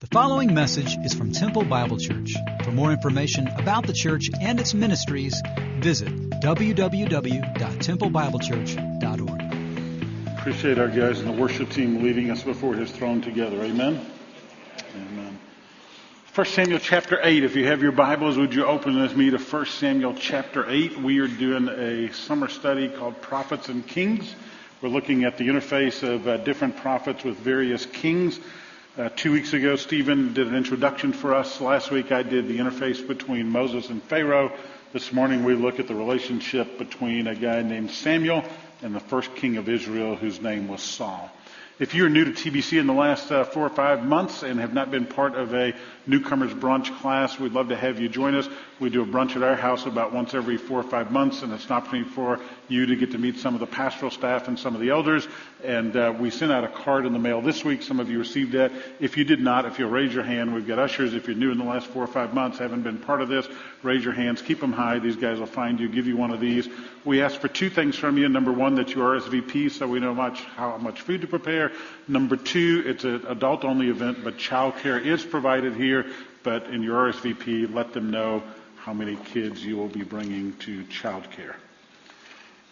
The following message is from Temple Bible Church. For more information about the church and its ministries, visit www.templebiblechurch.org. Appreciate our guys in the worship team leading us before his throne together. Amen. Amen. 1 Samuel chapter 8. If you have your Bibles, would you open with me to 1 Samuel chapter 8? We are doing a summer study called Prophets and Kings. We're looking at the interface of uh, different prophets with various kings. Uh, two weeks ago, Stephen did an introduction for us. Last week, I did the interface between Moses and Pharaoh. This morning, we look at the relationship between a guy named Samuel and the first king of Israel, whose name was Saul. If you're new to TBC in the last uh, four or five months and have not been part of a newcomers brunch class, we'd love to have you join us. We do a brunch at our house about once every four or five months, and it's an opportunity for you to get to meet some of the pastoral staff and some of the elders. And uh, we sent out a card in the mail this week. Some of you received that. If you did not, if you'll raise your hand, we've got ushers. If you're new in the last four or five months, haven't been part of this, raise your hands. Keep them high. These guys will find you, give you one of these. We ask for two things from you. Number one, that you RSVP so we know much how much food to prepare. Number two, it's an adult only event, but childcare is provided here. But in your RSVP, let them know how many kids you will be bringing to childcare.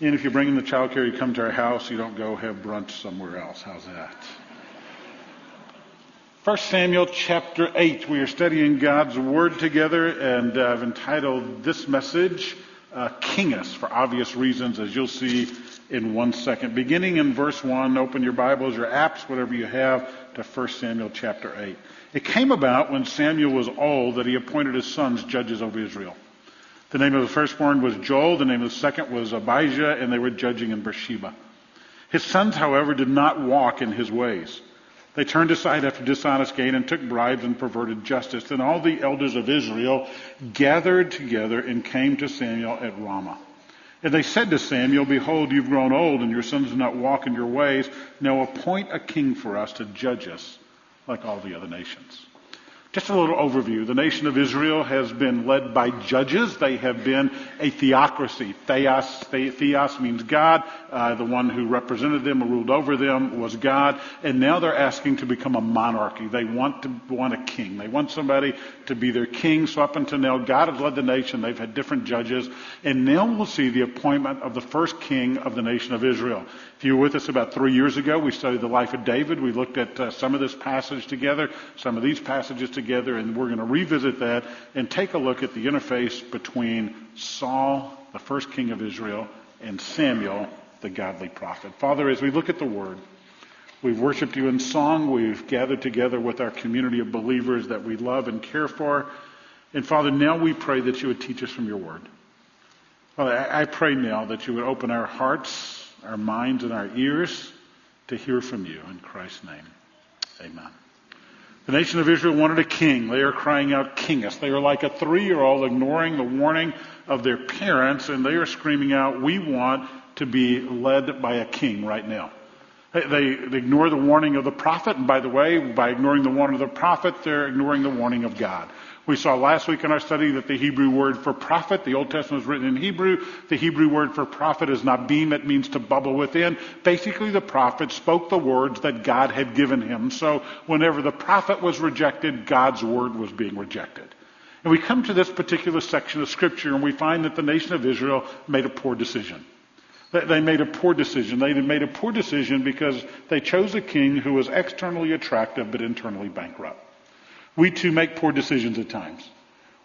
And if you're bringing the childcare, you come to our house. You don't go have brunch somewhere else. How's that? 1 Samuel chapter 8. We are studying God's Word together, and I've entitled this message, uh, King Us, for obvious reasons, as you'll see in one second. Beginning in verse 1, open your Bibles, your apps, whatever you have, to 1 Samuel chapter 8. It came about when Samuel was old that he appointed his sons judges over Israel. The name of the firstborn was Joel, the name of the second was Abijah, and they were judging in Beersheba. His sons, however, did not walk in his ways. They turned aside after dishonest gain and took bribes and perverted justice. Then all the elders of Israel gathered together and came to Samuel at Ramah. And they said to Samuel, Behold, you've grown old, and your sons do not walk in your ways. Now appoint a king for us to judge us like all the other nations. Just a little overview. The nation of Israel has been led by judges. They have been a theocracy. Theos, theos means God. Uh, the one who represented them or ruled over them was God. And now they're asking to become a monarchy. They want to want a king. They want somebody to be their king. So up until now, God has led the nation. They've had different judges. And now we'll see the appointment of the first king of the nation of Israel. If you were with us about three years ago, we studied the life of David. We looked at uh, some of this passage together, some of these passages together, and we're going to revisit that and take a look at the interface between Saul, the first king of Israel, and Samuel, the godly prophet. Father, as we look at the word, we've worshiped you in song. We've gathered together with our community of believers that we love and care for. And Father, now we pray that you would teach us from your word. Father, I pray now that you would open our hearts our minds and our ears to hear from you. In Christ's name, amen. The nation of Israel wanted a king. They are crying out, King us. They are like a three year old ignoring the warning of their parents, and they are screaming out, We want to be led by a king right now. They, they ignore the warning of the prophet, and by the way, by ignoring the warning of the prophet, they're ignoring the warning of God. We saw last week in our study that the Hebrew word for prophet, the Old Testament was written in Hebrew. The Hebrew word for prophet is nabim. It means to bubble within. Basically, the prophet spoke the words that God had given him. So whenever the prophet was rejected, God's word was being rejected. And we come to this particular section of scripture and we find that the nation of Israel made a poor decision. They made a poor decision. They made a poor decision because they chose a king who was externally attractive but internally bankrupt. We too make poor decisions at times.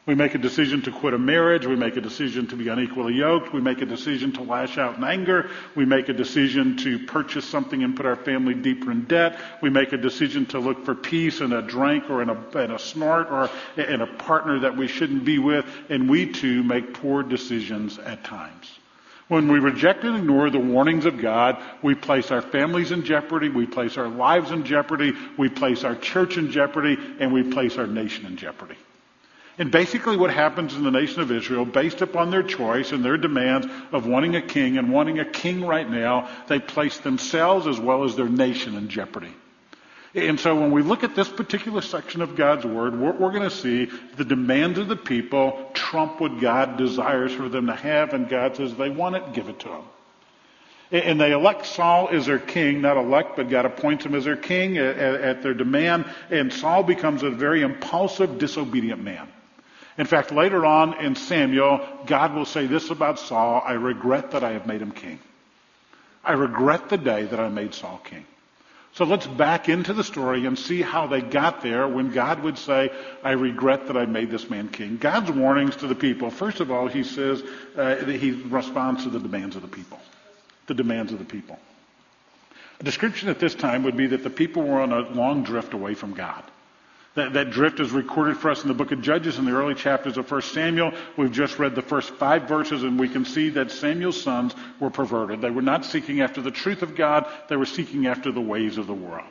We make a decision to quit a marriage. We make a decision to be unequally yoked. We make a decision to lash out in anger. We make a decision to purchase something and put our family deeper in debt. We make a decision to look for peace in a drink or in a, in a snort or in a partner that we shouldn't be with. And we too make poor decisions at times. When we reject and ignore the warnings of God, we place our families in jeopardy, we place our lives in jeopardy, we place our church in jeopardy, and we place our nation in jeopardy. And basically what happens in the nation of Israel, based upon their choice and their demands of wanting a king and wanting a king right now, they place themselves as well as their nation in jeopardy. And so when we look at this particular section of God's Word, we're, we're going to see the demands of the people trump what God desires for them to have, and God says they want it, give it to them. And they elect Saul as their king, not elect, but God appoints him as their king at their demand. And Saul becomes a very impulsive, disobedient man. In fact, later on in Samuel, God will say this about Saul I regret that I have made him king. I regret the day that I made Saul king. So let's back into the story and see how they got there when God would say, I regret that I made this man king. God's warnings to the people, first of all, he says uh, he responds to the demands of the people the demands of the people. A description at this time would be that the people were on a long drift away from God. That, that, drift is recorded for us in the book of Judges in the early chapters of 1 Samuel. We've just read the first five verses and we can see that Samuel's sons were perverted. They were not seeking after the truth of God, they were seeking after the ways of the world.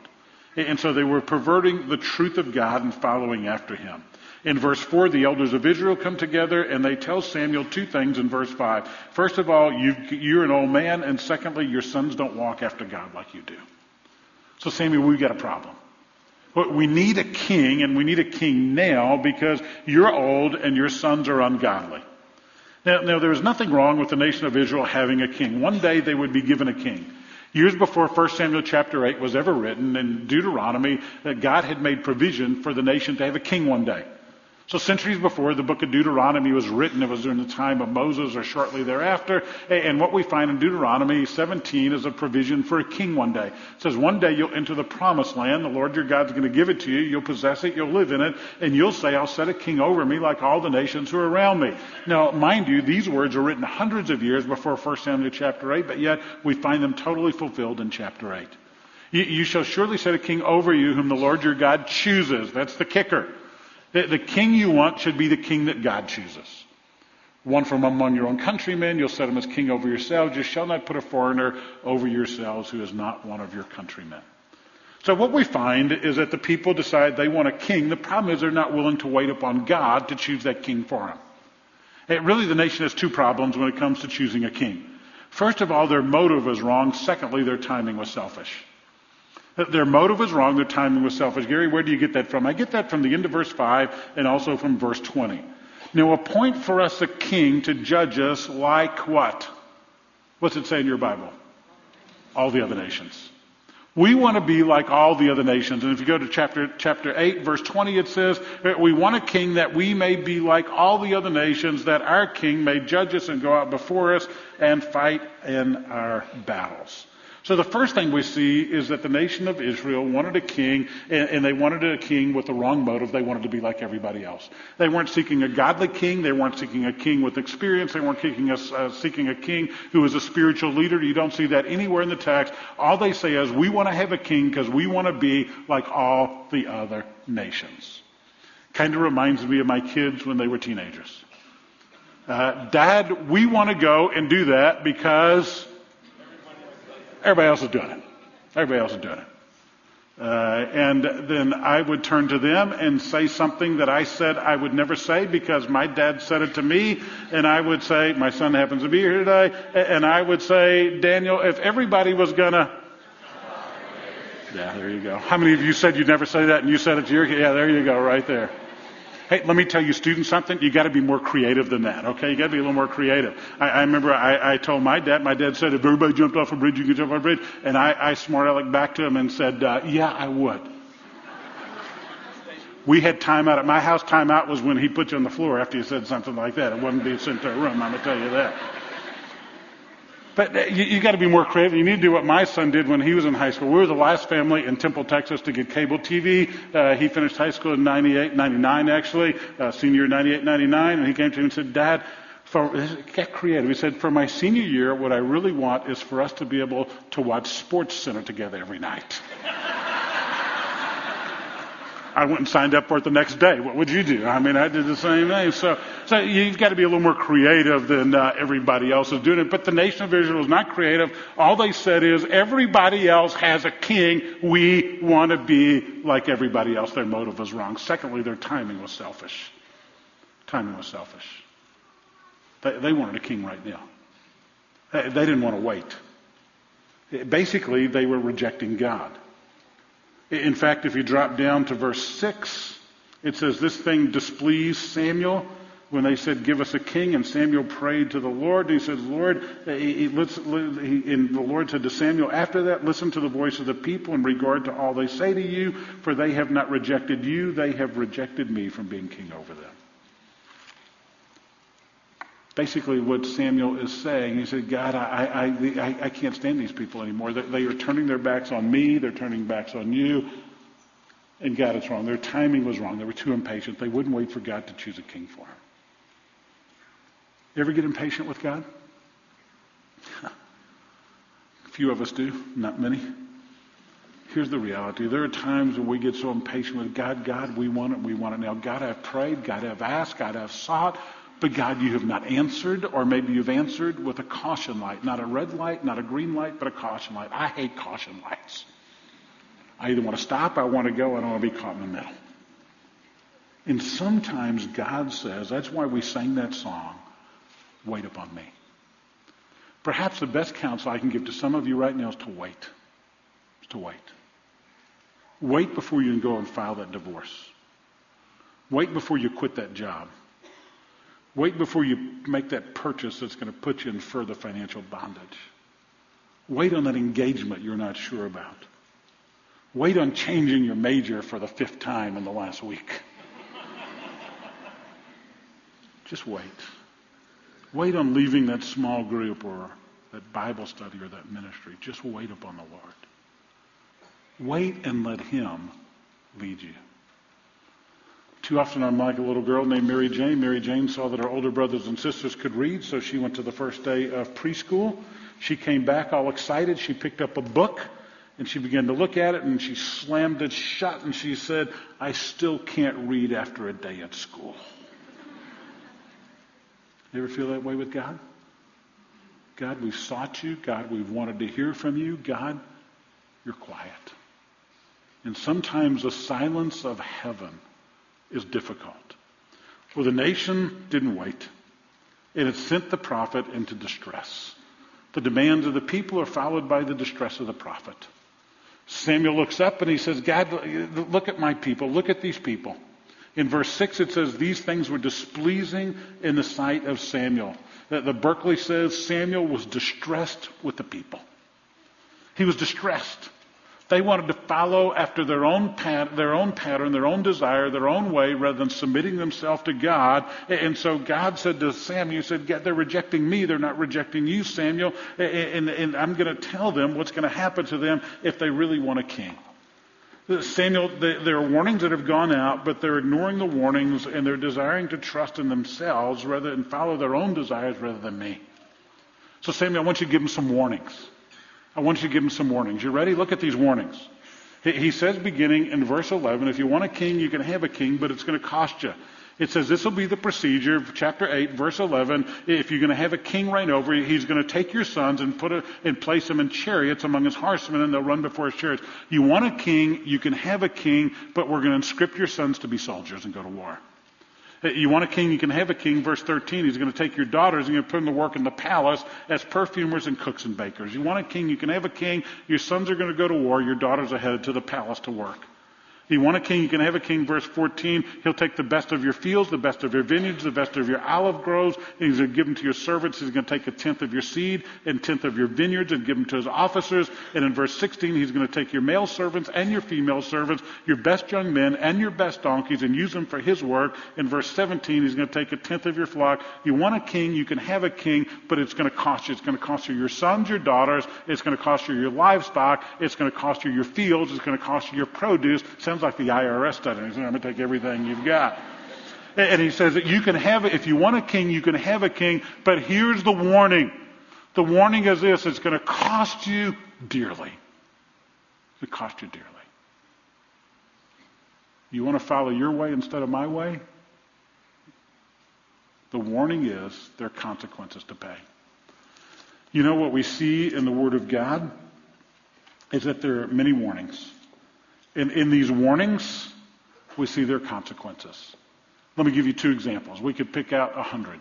And so they were perverting the truth of God and following after him. In verse 4, the elders of Israel come together and they tell Samuel two things in verse 5. First of all, you, are an old man, and secondly, your sons don't walk after God like you do. So, Samuel, we've got a problem. But we need a king, and we need a king now because you're old and your sons are ungodly. Now, now there is nothing wrong with the nation of Israel having a king. One day they would be given a king. Years before 1 Samuel chapter 8 was ever written in Deuteronomy, that God had made provision for the nation to have a king one day. So centuries before the book of Deuteronomy was written, it was during the time of Moses or shortly thereafter. And what we find in Deuteronomy 17 is a provision for a king one day. It says one day you'll enter the promised land. The Lord your God's going to give it to you. You'll possess it. You'll live in it. And you'll say, I'll set a king over me like all the nations who are around me. Now, mind you, these words are written hundreds of years before 1 Samuel chapter 8, but yet we find them totally fulfilled in chapter 8. You, you shall surely set a king over you whom the Lord your God chooses. That's the kicker. The, the king you want should be the king that God chooses. One from among your own countrymen, you'll set him as king over yourselves. You shall not put a foreigner over yourselves who is not one of your countrymen. So what we find is that the people decide they want a king. The problem is they're not willing to wait upon God to choose that king for them. It, really, the nation has two problems when it comes to choosing a king. First of all, their motive was wrong. Secondly, their timing was selfish. Their motive was wrong, their timing was selfish. Gary, where do you get that from? I get that from the end of verse 5 and also from verse 20. Now, appoint for us a king to judge us like what? What's it say in your Bible? All the other nations. We want to be like all the other nations. And if you go to chapter, chapter 8, verse 20, it says, We want a king that we may be like all the other nations, that our king may judge us and go out before us and fight in our battles. So the first thing we see is that the nation of Israel wanted a king, and, they wanted a king with the wrong motive. They wanted to be like everybody else. They weren't seeking a godly king. They weren't seeking a king with experience. They weren't seeking a, uh, seeking a king who was a spiritual leader. You don't see that anywhere in the text. All they say is, we want to have a king because we want to be like all the other nations. Kind of reminds me of my kids when they were teenagers. Uh, Dad, we want to go and do that because Everybody else is doing it. Everybody else is doing it. Uh, and then I would turn to them and say something that I said I would never say because my dad said it to me. And I would say, my son happens to be here today, and I would say, Daniel, if everybody was gonna, yeah, there you go. How many of you said you'd never say that and you said it to your kid? Yeah, there you go, right there. Hey, let me tell you, students, something. You got to be more creative than that. Okay, you got to be a little more creative. I, I remember I, I, told my dad. My dad said, "If everybody jumped off a bridge, you could jump off a bridge." And I, I smart aleck back to him and said, uh, "Yeah, I would." We had time out at my house. Time out was when he put you on the floor after you said something like that. It wasn't being sent to a room. I'm gonna tell you that. But uh, you, you got to be more creative. You need to do what my son did when he was in high school. We were the last family in Temple, Texas to get cable TV. Uh, he finished high school in 98, 99 actually, uh, senior 98, 99, and he came to me and said, Dad, for, get creative. He said, for my senior year, what I really want is for us to be able to watch Sports Center together every night. I went and signed up for it the next day. What would you do? I mean, I did the same thing. So, so you've got to be a little more creative than uh, everybody else is doing it. But the nation of Israel is not creative. All they said is everybody else has a king. We want to be like everybody else. Their motive was wrong. Secondly, their timing was selfish. Timing was selfish. They, they wanted a king right now. They, they didn't want to wait. Basically, they were rejecting God. In fact, if you drop down to verse 6, it says, This thing displeased Samuel. when they said, Give us a king, and Samuel prayed to the Lord. And he said, Lord, and the Lord said to Samuel, After that, listen to the voice of the people in regard to all they say to you, for they have not rejected you, they have rejected me from being king over them. Basically, what Samuel is saying, he said, God, I, I, I, I can't stand these people anymore. They, they are turning their backs on me, they're turning backs on you. And God, it's wrong. Their timing was wrong. They were too impatient. They wouldn't wait for God to choose a king for them. You ever get impatient with God? A few of us do, not many. Here's the reality. There are times when we get so impatient with God. God, we want it. We want it now. God, I've prayed. God, I've asked. God, I've sought. But God, you have not answered, or maybe you've answered with a caution light. Not a red light, not a green light, but a caution light. I hate caution lights. I either want to stop, I want to go, I don't want to be caught in the middle. And sometimes God says, that's why we sang that song wait upon me. Perhaps the best counsel I can give to some of you right now is to wait. Is to wait. Wait before you go and file that divorce. Wait before you quit that job. Wait before you make that purchase that's going to put you in further financial bondage. Wait on that engagement you're not sure about. Wait on changing your major for the fifth time in the last week. Just wait. Wait on leaving that small group or that Bible study or that ministry. Just wait upon the Lord. Wait and let Him lead you. Too often I'm like a little girl named Mary Jane. Mary Jane saw that her older brothers and sisters could read, so she went to the first day of preschool. She came back all excited. She picked up a book and she began to look at it and she slammed it shut and she said, I still can't read after a day at school. You ever feel that way with God? God, we've sought you. God, we've wanted to hear from you. God, you're quiet. And sometimes the silence of heaven is difficult. Well, the nation didn't wait. It had sent the prophet into distress. The demands of the people are followed by the distress of the prophet. Samuel looks up and he says, God, look at my people. Look at these people. In verse 6, it says, These things were displeasing in the sight of Samuel. The Berkeley says Samuel was distressed with the people. He was distressed. They wanted to follow after their own, pat, their own pattern, their own desire, their own way, rather than submitting themselves to God. And so God said to Samuel, He said, they're rejecting me. They're not rejecting you, Samuel. And, and I'm going to tell them what's going to happen to them if they really want a king. Uh, Samuel, there are warnings that have gone out, but they're ignoring the warnings and they're desiring to trust in themselves rather than follow their own desires rather than me. So Samuel, I want you to give them some warnings. I want you to give him some warnings. You ready? Look at these warnings. He says beginning in verse 11, if you want a king, you can have a king, but it's going to cost you. It says this will be the procedure, chapter 8, verse 11. If you're going to have a king reign over you, he's going to take your sons and put a, and place them in chariots among his horsemen, and they'll run before his chariots. You want a king, you can have a king, but we're going to inscript your sons to be soldiers and go to war. You want a king, you can have a king. Verse 13, he's going to take your daughters and you're going to put them to work in the palace as perfumers and cooks and bakers. You want a king, you can have a king. Your sons are going to go to war. Your daughters are headed to the palace to work. You want a king, you can have a king. Verse 14, he'll take the best of your fields, the best of your vineyards, the best of your olive groves, and he's going to give them to your servants. He's going to take a tenth of your seed and tenth of your vineyards and give them to his officers. And in verse 16, he's going to take your male servants and your female servants, your best young men and your best donkeys, and use them for his work. In verse 17, he's going to take a tenth of your flock. You want a king, you can have a king, but it's going to cost you. It's going to cost you your sons, your daughters. It's going to cost you your livestock. It's going to cost you your fields. It's going to cost you your produce. Sounds like the IRS study. He's going to take everything you've got. And he says that you can have it, if you want a king, you can have a king, but here's the warning. The warning is this, it's going to cost you dearly. It cost you dearly. You want to follow your way instead of my way? The warning is there are consequences to pay. You know what we see in the Word of God? Is that there are many warnings. In, in these warnings, we see their consequences. Let me give you two examples. We could pick out a hundred.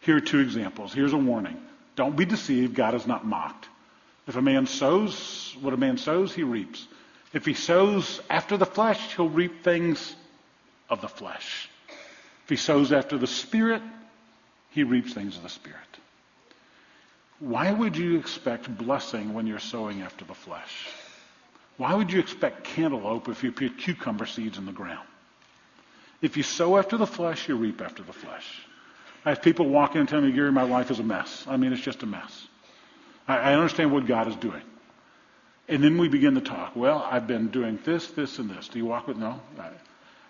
Here are two examples. Here's a warning. Don't be deceived. God is not mocked. If a man sows what a man sows, he reaps. If he sows after the flesh, he'll reap things of the flesh. If he sows after the Spirit, he reaps things of the Spirit. Why would you expect blessing when you're sowing after the flesh? Why would you expect cantaloupe if you put cucumber seeds in the ground? If you sow after the flesh, you reap after the flesh. I have people walk in and tell me, Gary, my life is a mess. I mean, it's just a mess. I, I understand what God is doing. And then we begin to talk. Well, I've been doing this, this, and this. Do you walk with no?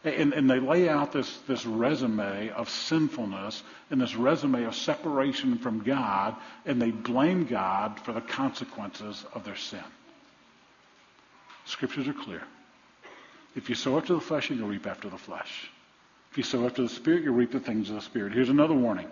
And, and, they lay out this, this resume of sinfulness and this resume of separation from God, and they blame God for the consequences of their sin. Scriptures are clear. If you sow after the flesh, you'll reap after the flesh. If you sow after the Spirit, you'll reap the things of the Spirit. Here's another warning.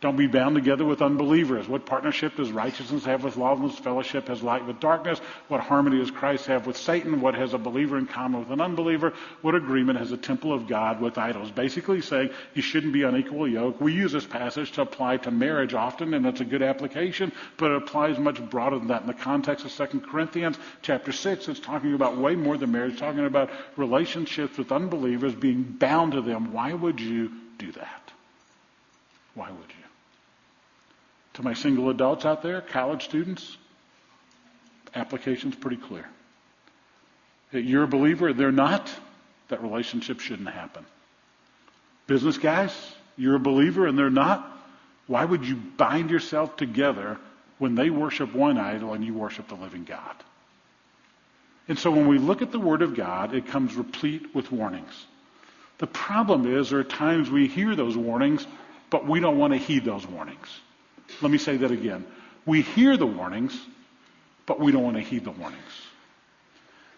Don't be bound together with unbelievers. What partnership does righteousness have with lawlessness? Fellowship has light with darkness. What harmony does Christ have with Satan? What has a believer in common with an unbeliever? What agreement has a temple of God with idols? Basically saying you shouldn't be unequal yoke. We use this passage to apply to marriage often, and it's a good application, but it applies much broader than that. In the context of 2 Corinthians chapter 6, it's talking about way more than marriage, talking about relationships with unbelievers being bound to them. Why would you do that? Why would you? To my single adults out there, college students, application's pretty clear. That you're a believer, they're not, that relationship shouldn't happen. Business guys, you're a believer and they're not, why would you bind yourself together when they worship one idol and you worship the living God? And so when we look at the Word of God, it comes replete with warnings. The problem is there are times we hear those warnings, but we don't want to heed those warnings. Let me say that again. We hear the warnings, but we don't want to heed the warnings.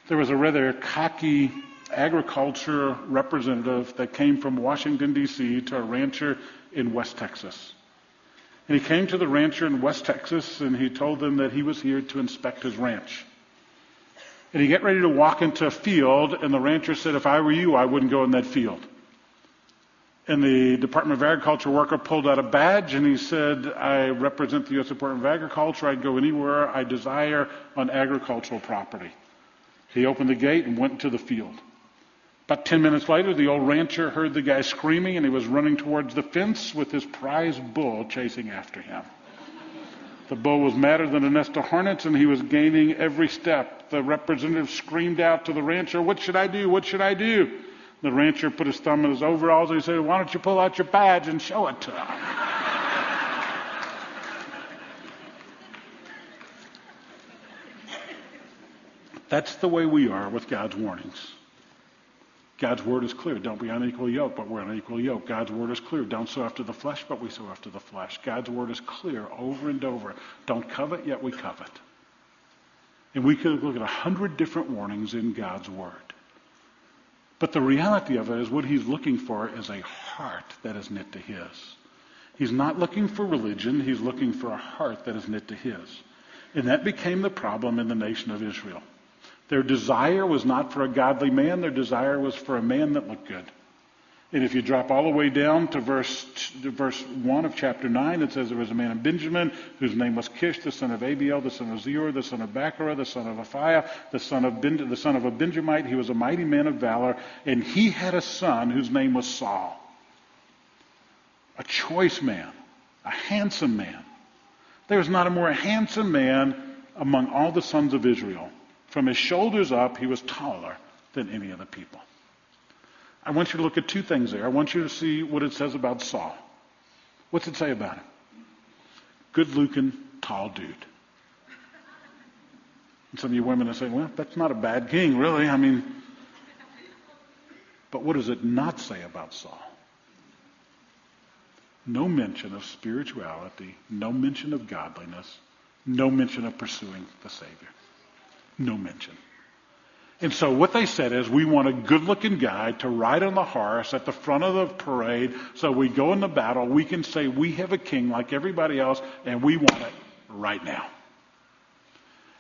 There was a rather cocky agriculture representative that came from Washington, D.C. to a rancher in West Texas. And he came to the rancher in West Texas and he told them that he was here to inspect his ranch. And he got ready to walk into a field, and the rancher said, If I were you, I wouldn't go in that field. And the Department of Agriculture worker pulled out a badge and he said, I represent the U.S. Department of Agriculture. I'd go anywhere I desire on agricultural property. He opened the gate and went to the field. About 10 minutes later, the old rancher heard the guy screaming and he was running towards the fence with his prize bull chasing after him. The bull was madder than a nest of hornets and he was gaining every step. The representative screamed out to the rancher, What should I do? What should I do? The rancher put his thumb in his overalls and he said, Why don't you pull out your badge and show it to him? That's the way we are with God's warnings. God's word is clear. Don't be unequal yoke, but we're unequal yoke. God's word is clear. Don't sow after the flesh, but we sow after the flesh. God's word is clear over and over. Don't covet, yet we covet. And we could look at a hundred different warnings in God's word. But the reality of it is what he's looking for is a heart that is knit to his. He's not looking for religion, he's looking for a heart that is knit to his. And that became the problem in the nation of Israel. Their desire was not for a godly man, their desire was for a man that looked good. And if you drop all the way down to verse, to verse 1 of chapter 9, it says there was a man in Benjamin whose name was Kish, the son of Abiel, the son of Zeror, the son of Bechorath, the son of Aphiah, the son of, ben, the son of a Benjamite. He was a mighty man of valor, and he had a son whose name was Saul. A choice man, a handsome man. There was not a more handsome man among all the sons of Israel. From his shoulders up, he was taller than any of the people. I want you to look at two things there. I want you to see what it says about Saul. What's it say about him? Good looking, tall dude. And some of you women are saying, well, that's not a bad king, really. I mean, but what does it not say about Saul? No mention of spirituality, no mention of godliness, no mention of pursuing the Savior. No mention. And so what they said is, we want a good looking guy to ride on the horse at the front of the parade so we go in the battle, we can say we have a king like everybody else and we want it right now.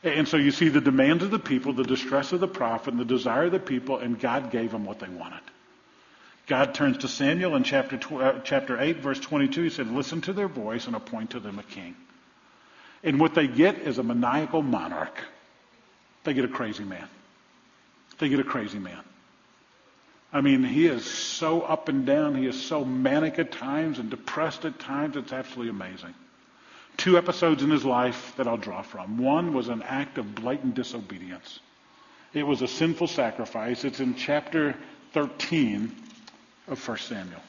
And so you see the demands of the people, the distress of the prophet, and the desire of the people, and God gave them what they wanted. God turns to Samuel in chapter, tw- uh, chapter 8, verse 22. He said, Listen to their voice and appoint to them a king. And what they get is a maniacal monarch. They get a crazy man. They get a crazy man. I mean, he is so up and down. He is so manic at times and depressed at times. It's absolutely amazing. Two episodes in his life that I'll draw from. One was an act of blatant disobedience. It was a sinful sacrifice. It's in chapter 13 of 1 Samuel.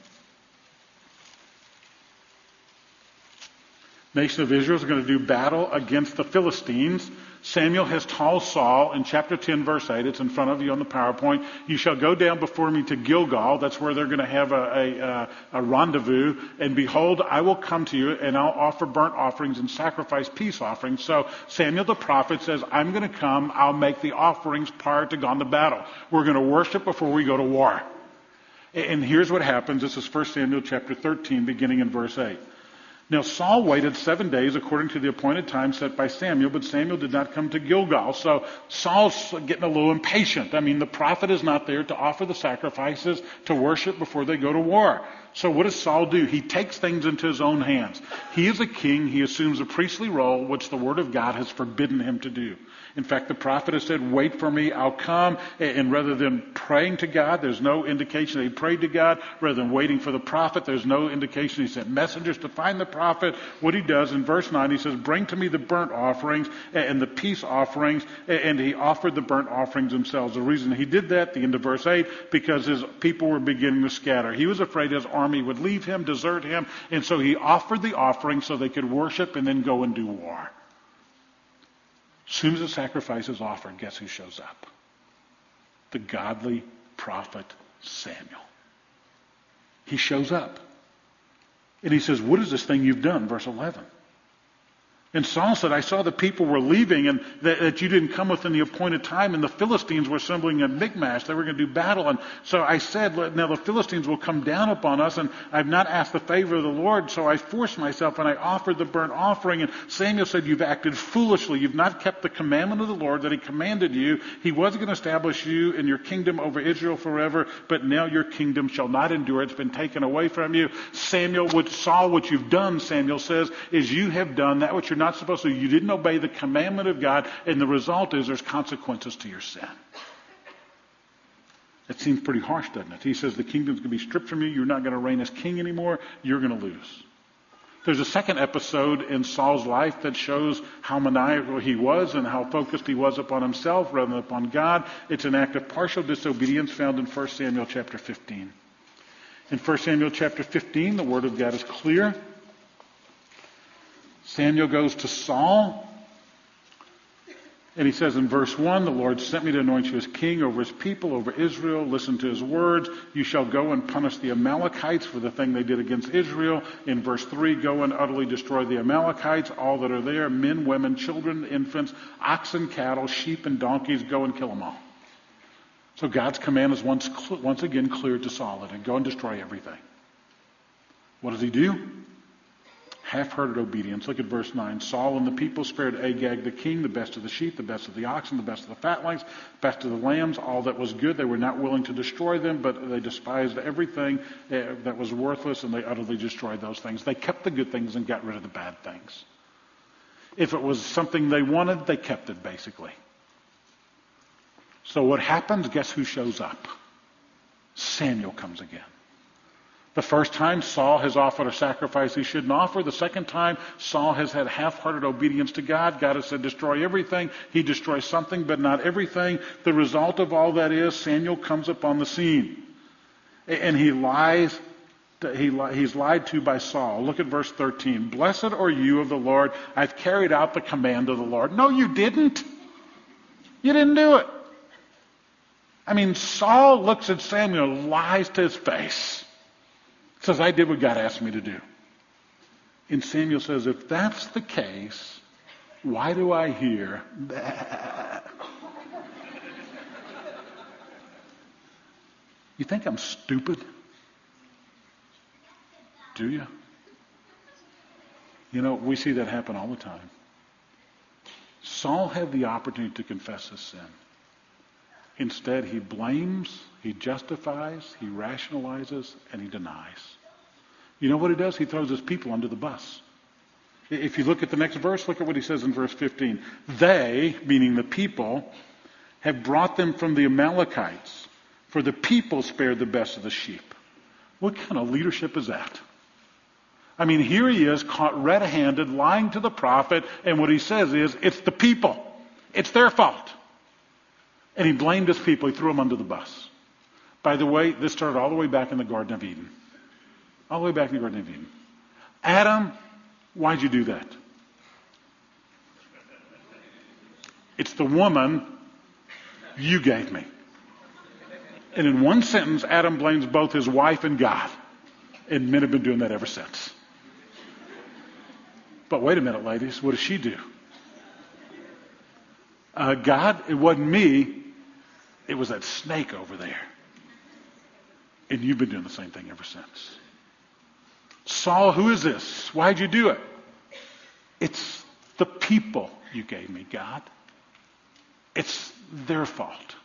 Nation of Israel is going to do battle against the Philistines Samuel has told Saul in chapter 10, verse 8, it's in front of you on the PowerPoint, you shall go down before me to Gilgal. That's where they're going to have a, a, a, rendezvous. And behold, I will come to you and I'll offer burnt offerings and sacrifice peace offerings. So Samuel the prophet says, I'm going to come. I'll make the offerings prior to going to battle. We're going to worship before we go to war. And here's what happens. This is 1 Samuel chapter 13, beginning in verse 8. Now Saul waited seven days according to the appointed time set by Samuel, but Samuel did not come to Gilgal. So Saul's getting a little impatient. I mean, the prophet is not there to offer the sacrifices to worship before they go to war. So what does Saul do? He takes things into his own hands. He is a king. He assumes a priestly role, which the word of God has forbidden him to do. In fact, the prophet has said, wait for me, I'll come. And rather than praying to God, there's no indication that he prayed to God. Rather than waiting for the prophet, there's no indication he sent messengers to find the prophet. What he does in verse 9, he says, bring to me the burnt offerings and the peace offerings. And he offered the burnt offerings themselves. The reason he did that, the end of verse 8, because his people were beginning to scatter. He was afraid his army would leave him, desert him. And so he offered the offering so they could worship and then go and do war. As soon as the sacrifice is offered, guess who shows up? The godly prophet Samuel. He shows up. And he says, What is this thing you've done? Verse 11. And Saul said, I saw the people were leaving and that, that, you didn't come within the appointed time and the Philistines were assembling at Michmash. They were going to do battle. And so I said, now the Philistines will come down upon us and I've not asked the favor of the Lord. So I forced myself and I offered the burnt offering. And Samuel said, you've acted foolishly. You've not kept the commandment of the Lord that he commanded you. He was going to establish you and your kingdom over Israel forever, but now your kingdom shall not endure. It's been taken away from you. Samuel, what Saul, what you've done, Samuel says, is you have done that which you're not supposed to. You didn't obey the commandment of God, and the result is there's consequences to your sin. It seems pretty harsh, doesn't it? He says the kingdom's going to be stripped from you. You're not going to reign as king anymore. You're going to lose. There's a second episode in Saul's life that shows how maniacal he was and how focused he was upon himself rather than upon God. It's an act of partial disobedience found in 1 Samuel chapter 15. In 1 Samuel chapter 15, the word of God is clear. Samuel goes to Saul. And he says in verse 1, the Lord sent me to anoint you as king over his people, over Israel. Listen to his words. You shall go and punish the Amalekites for the thing they did against Israel. In verse 3, go and utterly destroy the Amalekites, all that are there, men, women, children, infants, oxen, cattle, sheep, and donkeys. Go and kill them all. So God's command is once, once again clear to Saul and go and destroy everything. What does he do? Half-hearted obedience. Look at verse 9. Saul and the people spared Agag the king, the best of the sheep, the best of the oxen, the best of the fatlings, best of the lambs, all that was good. They were not willing to destroy them, but they despised everything eh, that was worthless, and they utterly destroyed those things. They kept the good things and got rid of the bad things. If it was something they wanted, they kept it, basically. So what happens? Guess who shows up? Samuel comes again. The first time, Saul has offered a sacrifice he shouldn't offer. The second time, Saul has had half-hearted obedience to God. God has said, destroy everything. He destroys something, but not everything. The result of all that is, Samuel comes upon the scene. And he lies he, he's lied to by Saul. Look at verse 13. Blessed are you of the Lord. I've carried out the command of the Lord. No, you didn't. You didn't do it. I mean, Saul looks at Samuel, lies to his face. Says, I did what God asked me to do. And Samuel says, if that's the case, why do I hear that? You think I'm stupid? Do you? You know, we see that happen all the time. Saul had the opportunity to confess his sin. Instead, he blames, he justifies, he rationalizes, and he denies. You know what he does? He throws his people under the bus. If you look at the next verse, look at what he says in verse 15. They, meaning the people, have brought them from the Amalekites. For the people spared the best of the sheep. What kind of leadership is that? I mean, here he is caught red handed lying to the prophet, and what he says is, it's the people. It's their fault. And he blamed his people. He threw them under the bus. By the way, this started all the way back in the Garden of Eden. All the way back in the Garden of Eden. Adam, why'd you do that? It's the woman you gave me. And in one sentence, Adam blames both his wife and God. And men have been doing that ever since. But wait a minute, ladies. What does she do? Uh, God, it wasn't me. It was that snake over there. And you've been doing the same thing ever since. Saul, who is this? Why'd you do it? It's the people you gave me, God. It's their fault.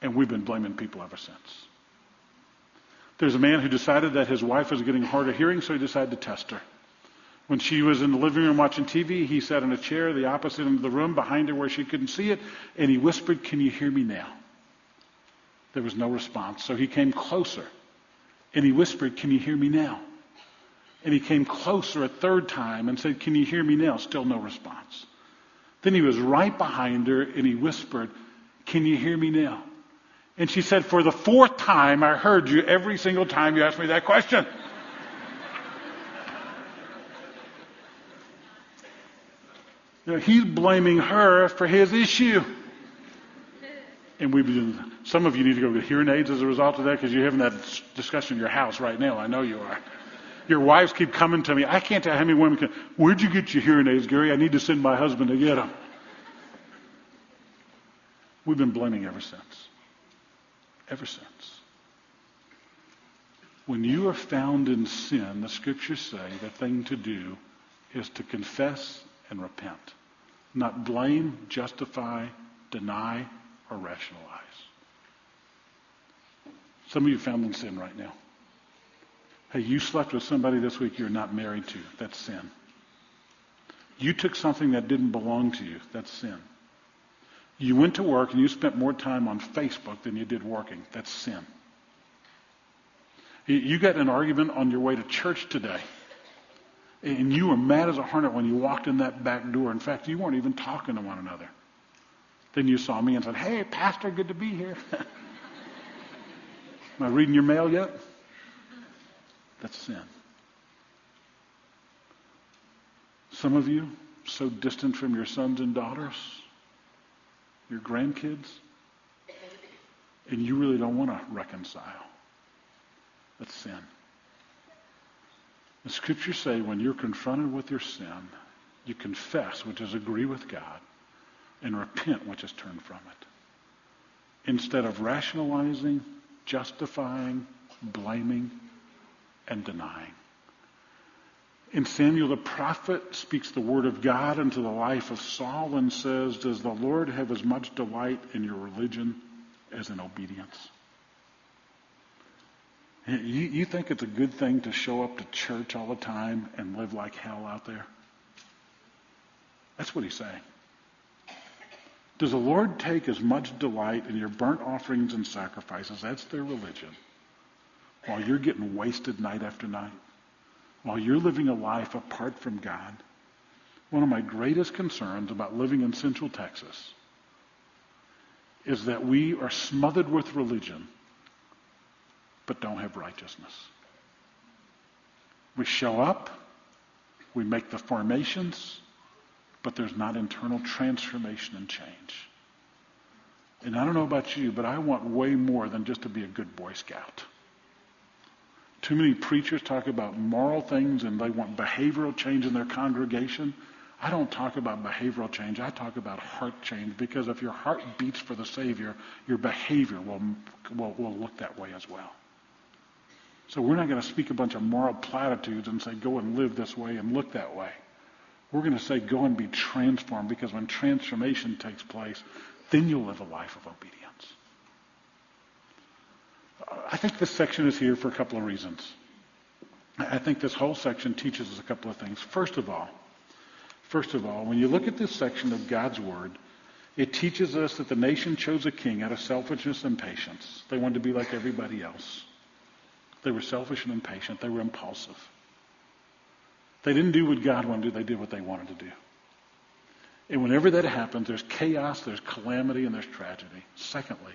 And we've been blaming people ever since. There's a man who decided that his wife was getting hard of hearing, so he decided to test her. When she was in the living room watching TV, he sat in a chair the opposite end of the room behind her where she couldn't see it, and he whispered, Can you hear me now? There was no response. So he came closer and he whispered, Can you hear me now? And he came closer a third time and said, Can you hear me now? Still no response. Then he was right behind her and he whispered, Can you hear me now? And she said, For the fourth time, I heard you every single time you asked me that question. You know, he's blaming her for his issue. And we've been, some of you need to go get hearing aids as a result of that because you're having that discussion in your house right now. I know you are. Your wives keep coming to me. I can't tell how many women can, where'd you get your hearing aids, Gary? I need to send my husband to get them. We've been blaming ever since. Ever since. When you are found in sin, the scriptures say the thing to do is to confess and repent. Not blame, justify, deny, or rationalize. Some of you found in sin right now. Hey, you slept with somebody this week you're not married to. That's sin. You took something that didn't belong to you. That's sin. You went to work and you spent more time on Facebook than you did working. That's sin. You got an argument on your way to church today. And you were mad as a hornet when you walked in that back door. In fact, you weren't even talking to one another. Then you saw me and said, Hey, Pastor, good to be here. Am I reading your mail yet? That's sin. Some of you, so distant from your sons and daughters, your grandkids, and you really don't want to reconcile. That's sin. The scriptures say when you're confronted with your sin, you confess, which is agree with God, and repent, which is turn from it. Instead of rationalizing, justifying, blaming, and denying. In Samuel the prophet speaks the word of God into the life of Saul and says, Does the Lord have as much delight in your religion as in obedience? You, you think it's a good thing to show up to church all the time and live like hell out there? That's what he's saying. Does the Lord take as much delight in your burnt offerings and sacrifices? That's their religion. While you're getting wasted night after night? While you're living a life apart from God? One of my greatest concerns about living in Central Texas is that we are smothered with religion but don't have righteousness. We show up, we make the formations, but there's not internal transformation and change. And I don't know about you, but I want way more than just to be a good Boy Scout. Too many preachers talk about moral things and they want behavioral change in their congregation. I don't talk about behavioral change. I talk about heart change because if your heart beats for the Savior, your behavior will, will, will look that way as well. So we're not going to speak a bunch of moral platitudes and say, go and live this way and look that way. We're going to say, go and be transformed because when transformation takes place, then you'll live a life of obedience. I think this section is here for a couple of reasons. I think this whole section teaches us a couple of things. First of all, first of all, when you look at this section of God's Word, It teaches us that the nation chose a king out of selfishness and patience. They wanted to be like everybody else. They were selfish and impatient. They were impulsive. They didn't do what God wanted to do. They did what they wanted to do. And whenever that happens, there's chaos, there's calamity, and there's tragedy. Secondly,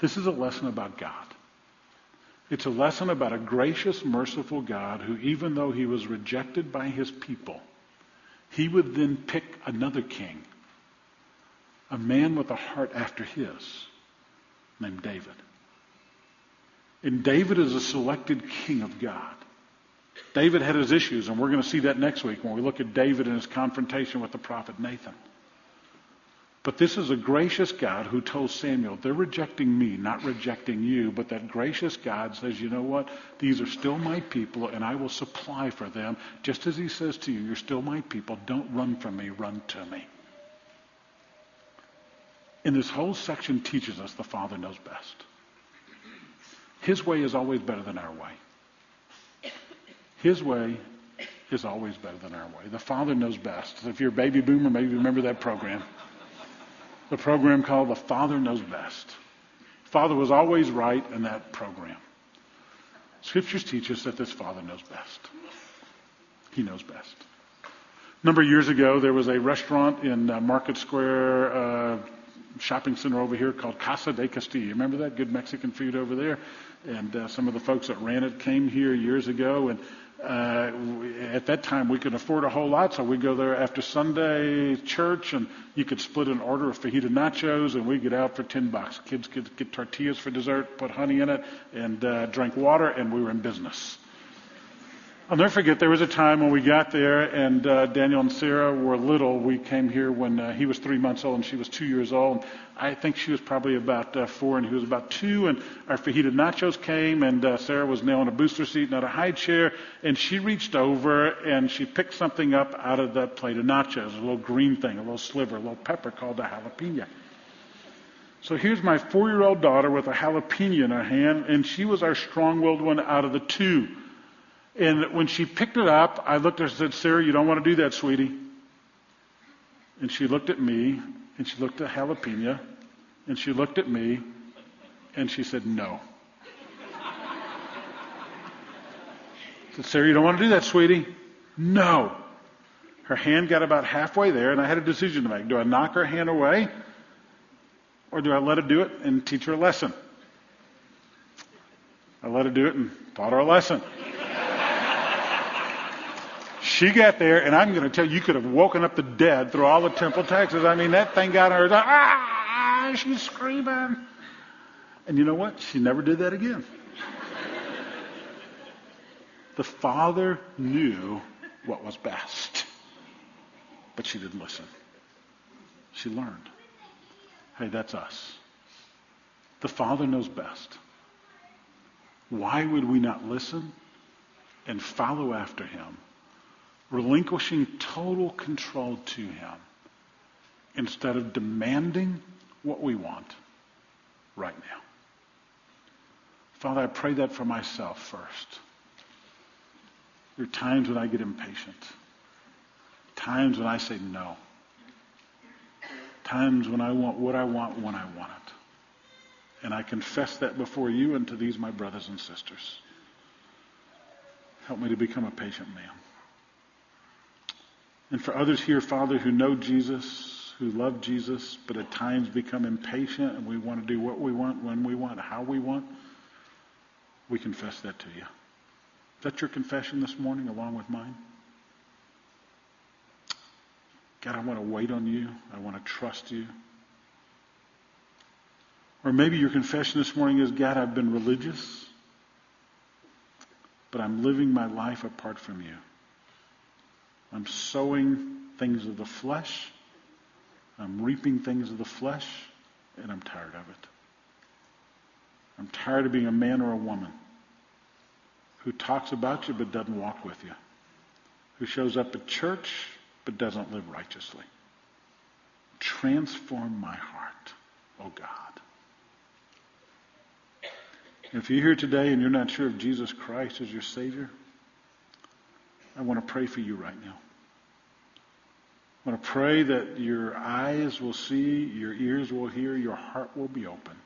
this is a lesson about God. It's a lesson about a gracious, merciful God who, even though he was rejected by his people, he would then pick another king, a man with a heart after his, named David. And David is a selected king of God. David had his issues, and we're going to see that next week when we look at David and his confrontation with the prophet Nathan. But this is a gracious God who told Samuel, they're rejecting me, not rejecting you. But that gracious God says, you know what? These are still my people, and I will supply for them. Just as he says to you, you're still my people. Don't run from me, run to me. And this whole section teaches us the Father knows best. His way is always better than our way. His way is always better than our way. The Father knows best. If you're a baby boomer, maybe you remember that program the program called The Father Knows Best. Father was always right in that program. Scriptures teach us that this Father knows best. He knows best. A number of years ago, there was a restaurant in uh, Market Square uh, shopping center over here called Casa de Castillo. Remember that? Good Mexican food over there. And uh, some of the folks that ran it came here years ago, and uh, at that time we could afford a whole lot, so we'd go there after Sunday church, and you could split an order of fajita nachos, and we'd get out for ten bucks. Kids could get tortillas for dessert, put honey in it, and uh, drink water, and we were in business. I'll never forget there was a time when we got there and uh, Daniel and Sarah were little. We came here when uh, he was three months old and she was two years old. I think she was probably about uh, four and he was about two. And our fajita nachos came and uh, Sarah was now in a booster seat, not a high chair. And she reached over and she picked something up out of that plate of nachos, a little green thing, a little sliver, a little pepper called a jalapeno. So here's my four-year-old daughter with a jalapeno in her hand, and she was our strong-willed one out of the two. And when she picked it up, I looked at her and said, Sarah, you don't want to do that, sweetie. And she looked at me, and she looked at jalapeno, and she looked at me, and she said, no. I said, Sarah, you don't want to do that, sweetie. No. Her hand got about halfway there, and I had a decision to make. Do I knock her hand away, or do I let her do it and teach her a lesson? I let her do it and taught her a lesson. She got there, and I'm going to tell you, you could have woken up the dead through all the temple taxes. I mean, that thing got her, ah, she's screaming. And you know what? She never did that again. the father knew what was best, but she didn't listen. She learned. Hey, that's us. The father knows best. Why would we not listen and follow after him? Relinquishing total control to Him instead of demanding what we want right now. Father, I pray that for myself first. There are times when I get impatient, times when I say no, times when I want what I want when I want it. And I confess that before you and to these, my brothers and sisters. Help me to become a patient man. And for others here, Father, who know Jesus, who love Jesus, but at times become impatient and we want to do what we want, when we want, how we want, we confess that to you. Is that your confession this morning along with mine? God, I want to wait on you. I want to trust you. Or maybe your confession this morning is, God, I've been religious, but I'm living my life apart from you. I'm sowing things of the flesh. I'm reaping things of the flesh, and I'm tired of it. I'm tired of being a man or a woman who talks about you but doesn't walk with you, who shows up at church but doesn't live righteously. Transform my heart, oh God. If you're here today and you're not sure if Jesus Christ is your Savior, I want to pray for you right now. I want to pray that your eyes will see, your ears will hear, your heart will be open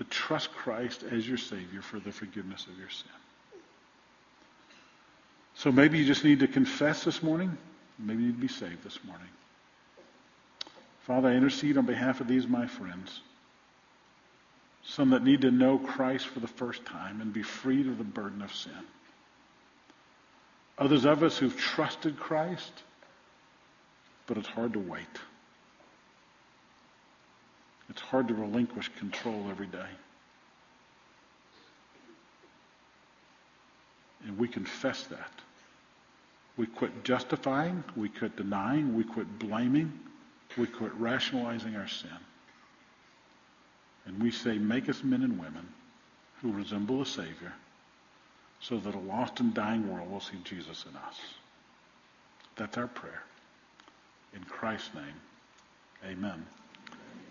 to trust Christ as your Savior for the forgiveness of your sin. So maybe you just need to confess this morning. Maybe you need to be saved this morning. Father, I intercede on behalf of these my friends. Some that need to know Christ for the first time and be freed of the burden of sin. Others of us who've trusted Christ, but it's hard to wait. It's hard to relinquish control every day. And we confess that. We quit justifying, we quit denying, we quit blaming, we quit rationalizing our sin. And we say, make us men and women who resemble a Savior so that a lost and dying world will see Jesus in us. That's our prayer. In Christ's name, amen.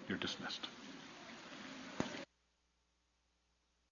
You're dismissed.